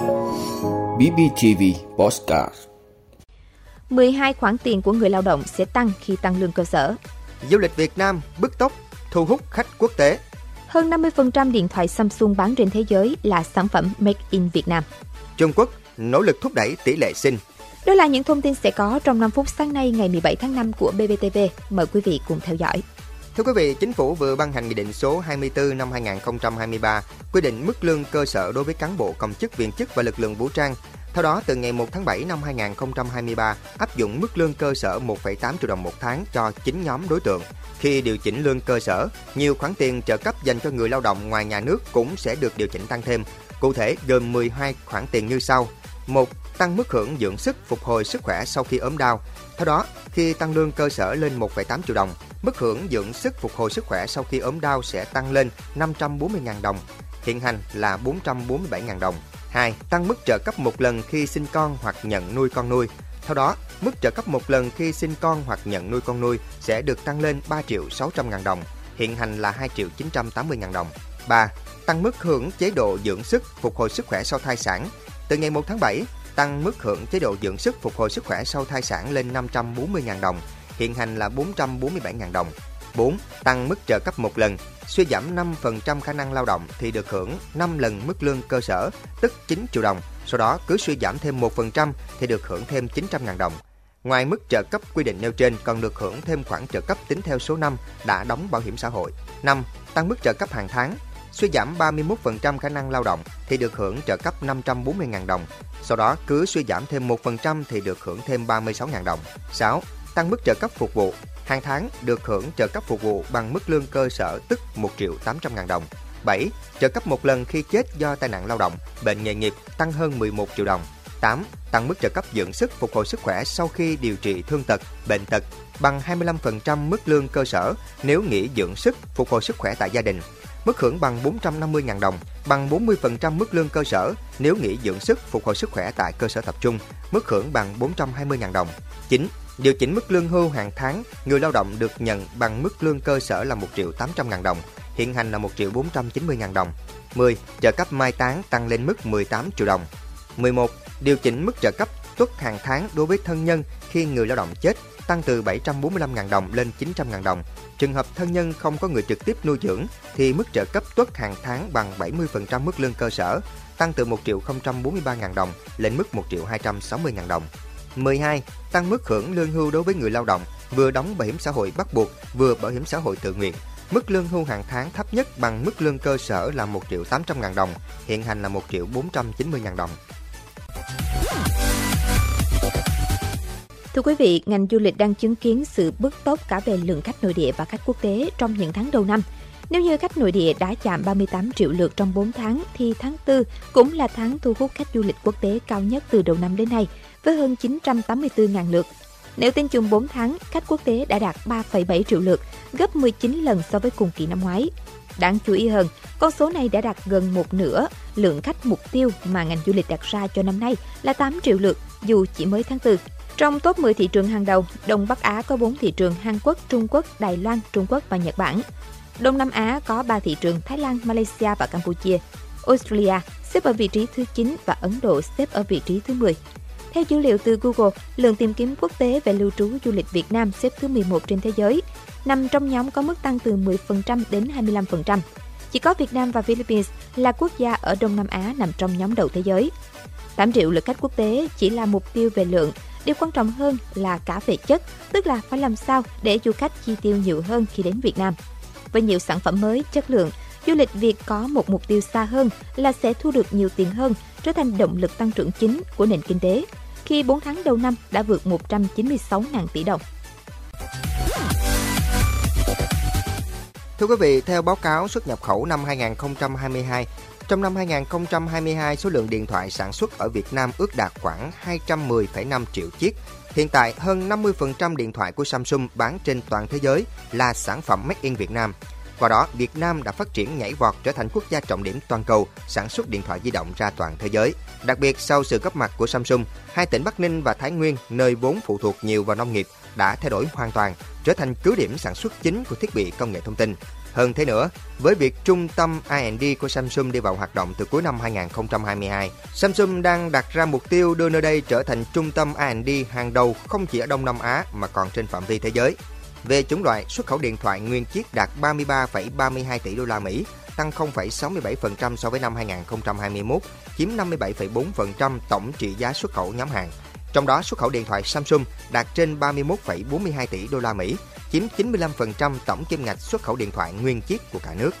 BBTV Postcard 12 khoản tiền của người lao động sẽ tăng khi tăng lương cơ sở. Du lịch Việt Nam bứt tốc thu hút khách quốc tế. Hơn 50% điện thoại Samsung bán trên thế giới là sản phẩm Made in Việt Nam. Trung Quốc nỗ lực thúc đẩy tỷ lệ sinh. Đó là những thông tin sẽ có trong 5 phút sáng nay ngày 17 tháng 5 của BBTV. Mời quý vị cùng theo dõi. Thưa quý vị, Chính phủ vừa ban hành Nghị định số 24 năm 2023 quy định mức lương cơ sở đối với cán bộ công chức viên chức và lực lượng vũ trang. Theo đó, từ ngày 1 tháng 7 năm 2023, áp dụng mức lương cơ sở 1,8 triệu đồng một tháng cho 9 nhóm đối tượng. Khi điều chỉnh lương cơ sở, nhiều khoản tiền trợ cấp dành cho người lao động ngoài nhà nước cũng sẽ được điều chỉnh tăng thêm. Cụ thể gồm 12 khoản tiền như sau. 1. Tăng mức hưởng dưỡng sức phục hồi sức khỏe sau khi ốm đau. Theo đó, khi tăng lương cơ sở lên 1,8 triệu đồng, mức hưởng dưỡng sức phục hồi sức khỏe sau khi ốm đau sẽ tăng lên 540.000 đồng, hiện hành là 447.000 đồng. 2. Tăng mức trợ cấp một lần khi sinh con hoặc nhận nuôi con nuôi. Theo đó, mức trợ cấp một lần khi sinh con hoặc nhận nuôi con nuôi sẽ được tăng lên 3 triệu 600 ngàn đồng, hiện hành là 2 triệu 980 ngàn đồng. 3. Tăng mức hưởng chế độ dưỡng sức phục hồi sức khỏe sau thai sản. Từ ngày 1 tháng 7, tăng mức hưởng chế độ dưỡng sức phục hồi sức khỏe sau thai sản lên 540.000 đồng, hiện hành là 447.000 đồng. 4. Tăng mức trợ cấp một lần, suy giảm 5% khả năng lao động thì được hưởng 5 lần mức lương cơ sở, tức 9 triệu đồng. Sau đó cứ suy giảm thêm 1% thì được hưởng thêm 900.000 đồng. Ngoài mức trợ cấp quy định nêu trên còn được hưởng thêm khoản trợ cấp tính theo số năm đã đóng bảo hiểm xã hội. 5. Tăng mức trợ cấp hàng tháng, suy giảm 31% khả năng lao động thì được hưởng trợ cấp 540.000 đồng. Sau đó cứ suy giảm thêm 1% thì được hưởng thêm 36.000 đồng. 6. Tăng mức trợ cấp phục vụ. Hàng tháng được hưởng trợ cấp phục vụ bằng mức lương cơ sở tức 1 triệu 800 ngàn đồng. 7. Trợ cấp một lần khi chết do tai nạn lao động, bệnh nghề nghiệp tăng hơn 11 triệu đồng. 8. Tăng mức trợ cấp dưỡng sức phục hồi sức khỏe sau khi điều trị thương tật, bệnh tật bằng 25% mức lương cơ sở nếu nghỉ dưỡng sức phục hồi sức khỏe tại gia đình. Mức hưởng bằng 450.000 đồng, bằng 40% mức lương cơ sở nếu nghỉ dưỡng sức phục hồi sức khỏe tại cơ sở tập trung. Mức hưởng bằng 420.000 đồng. 9. Điều chỉnh mức lương hưu hàng tháng, người lao động được nhận bằng mức lương cơ sở là 1 triệu 800 ngàn đồng, hiện hành là 1 triệu 490 ngàn đồng. 10. Trợ cấp mai táng tăng lên mức 18 triệu đồng. 11. Điều chỉnh mức trợ cấp tuất hàng tháng đối với thân nhân khi người lao động chết tăng từ 745.000 đồng lên 900.000 đồng. Trường hợp thân nhân không có người trực tiếp nuôi dưỡng thì mức trợ cấp tuất hàng tháng bằng 70% mức lương cơ sở, tăng từ 1 triệu 043.000 đồng lên mức 1 triệu 260.000 đồng. 12. Tăng mức hưởng lương hưu đối với người lao động vừa đóng bảo hiểm xã hội bắt buộc, vừa bảo hiểm xã hội tự nguyện. Mức lương hưu hàng tháng thấp nhất bằng mức lương cơ sở là 1 triệu 800 ngàn đồng, hiện hành là 1 triệu 490 ngàn đồng. Thưa quý vị, ngành du lịch đang chứng kiến sự bứt tốc cả về lượng khách nội địa và khách quốc tế trong những tháng đầu năm. Nếu như khách nội địa đã chạm 38 triệu lượt trong 4 tháng, thì tháng 4 cũng là tháng thu hút khách du lịch quốc tế cao nhất từ đầu năm đến nay, với hơn 984.000 lượt. Nếu tính chung 4 tháng, khách quốc tế đã đạt 3,7 triệu lượt, gấp 19 lần so với cùng kỳ năm ngoái. Đáng chú ý hơn, con số này đã đạt gần một nửa lượng khách mục tiêu mà ngành du lịch đặt ra cho năm nay là 8 triệu lượt, dù chỉ mới tháng 4. Trong top 10 thị trường hàng đầu, Đông Bắc Á có 4 thị trường Hàn Quốc, Trung Quốc, Đài Loan, Trung Quốc và Nhật Bản. Đông Nam Á có 3 thị trường Thái Lan, Malaysia và Campuchia. Australia xếp ở vị trí thứ 9 và Ấn Độ xếp ở vị trí thứ 10. Theo dữ liệu từ Google, lượng tìm kiếm quốc tế về lưu trú du lịch Việt Nam xếp thứ 11 trên thế giới, nằm trong nhóm có mức tăng từ 10% đến 25%. Chỉ có Việt Nam và Philippines là quốc gia ở Đông Nam Á nằm trong nhóm đầu thế giới. 8 triệu lượt khách quốc tế chỉ là mục tiêu về lượng, điều quan trọng hơn là cả về chất, tức là phải làm sao để du khách chi tiêu nhiều hơn khi đến Việt Nam. Với nhiều sản phẩm mới, chất lượng, du lịch Việt có một mục tiêu xa hơn là sẽ thu được nhiều tiền hơn, trở thành động lực tăng trưởng chính của nền kinh tế, khi 4 tháng đầu năm đã vượt 196.000 tỷ đồng. Thưa quý vị, theo báo cáo xuất nhập khẩu năm 2022, trong năm 2022, số lượng điện thoại sản xuất ở Việt Nam ước đạt khoảng 210,5 triệu chiếc. Hiện tại, hơn 50% điện thoại của Samsung bán trên toàn thế giới là sản phẩm Made in Việt Nam. Qua đó, Việt Nam đã phát triển nhảy vọt trở thành quốc gia trọng điểm toàn cầu sản xuất điện thoại di động ra toàn thế giới. Đặc biệt sau sự góp mặt của Samsung, hai tỉnh Bắc Ninh và Thái Nguyên, nơi vốn phụ thuộc nhiều vào nông nghiệp, đã thay đổi hoàn toàn, trở thành cứ điểm sản xuất chính của thiết bị công nghệ thông tin. Hơn thế nữa, với việc trung tâm R&D của Samsung đi vào hoạt động từ cuối năm 2022, Samsung đang đặt ra mục tiêu đưa nơi đây trở thành trung tâm R&D hàng đầu không chỉ ở Đông Nam Á mà còn trên phạm vi thế giới. Về chủng loại, xuất khẩu điện thoại nguyên chiếc đạt 33,32 tỷ đô la Mỹ, tăng 0,67% so với năm 2021, chiếm 57,4% tổng trị giá xuất khẩu nhóm hàng. Trong đó, xuất khẩu điện thoại Samsung đạt trên 31,42 tỷ đô la Mỹ, chiếm 95% tổng kim ngạch xuất khẩu điện thoại nguyên chiếc của cả nước.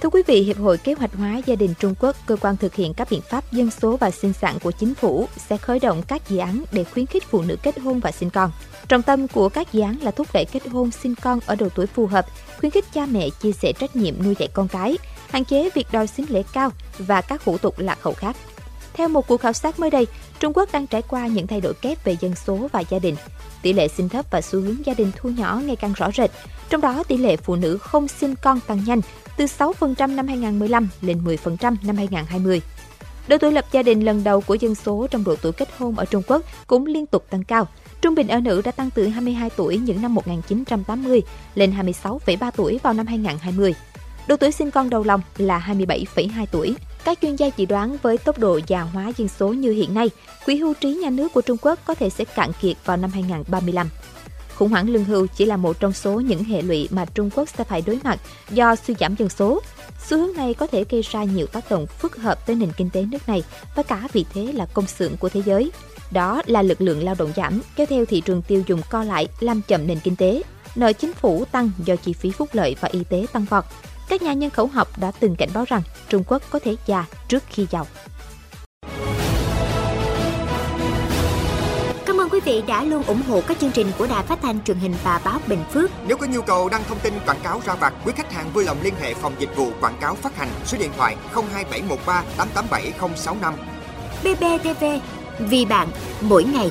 Thưa quý vị, Hiệp hội Kế hoạch hóa gia đình Trung Quốc, cơ quan thực hiện các biện pháp dân số và sinh sản của chính phủ, sẽ khởi động các dự án để khuyến khích phụ nữ kết hôn và sinh con. Trọng tâm của các dự án là thúc đẩy kết hôn sinh con ở độ tuổi phù hợp, khuyến khích cha mẹ chia sẻ trách nhiệm nuôi dạy con cái, hạn chế việc đòi xính lễ cao và các hủ tục lạc hậu khác. Theo một cuộc khảo sát mới đây, Trung Quốc đang trải qua những thay đổi kép về dân số và gia đình. Tỷ lệ sinh thấp và xu hướng gia đình thu nhỏ ngày càng rõ rệt. Trong đó, tỷ lệ phụ nữ không sinh con tăng nhanh, từ 6% năm 2015 lên 10% năm 2020. Độ tuổi lập gia đình lần đầu của dân số trong độ tuổi kết hôn ở Trung Quốc cũng liên tục tăng cao. Trung bình ở nữ đã tăng từ 22 tuổi những năm 1980 lên 26,3 tuổi vào năm 2020. Độ tuổi sinh con đầu lòng là 27,2 tuổi. Các chuyên gia dự đoán với tốc độ già hóa dân số như hiện nay, quỹ hưu trí nhà nước của Trung Quốc có thể sẽ cạn kiệt vào năm 2035. Khủng hoảng lương hưu chỉ là một trong số những hệ lụy mà Trung Quốc sẽ phải đối mặt do suy giảm dân số. Xu hướng này có thể gây ra nhiều tác động phức hợp tới nền kinh tế nước này và cả vị thế là công xưởng của thế giới. Đó là lực lượng lao động giảm, kéo theo thị trường tiêu dùng co lại, làm chậm nền kinh tế. Nợ chính phủ tăng do chi phí phúc lợi và y tế tăng vọt. Các nhà nhân khẩu học đã từng cảnh báo rằng Trung Quốc có thể già trước khi giàu. Cảm ơn quý vị đã luôn ủng hộ các chương trình của Đài Phát thanh truyền hình và báo Bình Phước. Nếu có nhu cầu đăng thông tin quảng cáo ra vặt, quý khách hàng vui lòng liên hệ phòng dịch vụ quảng cáo phát hành số điện thoại 02713 887065. BBTV, vì bạn, mỗi ngày.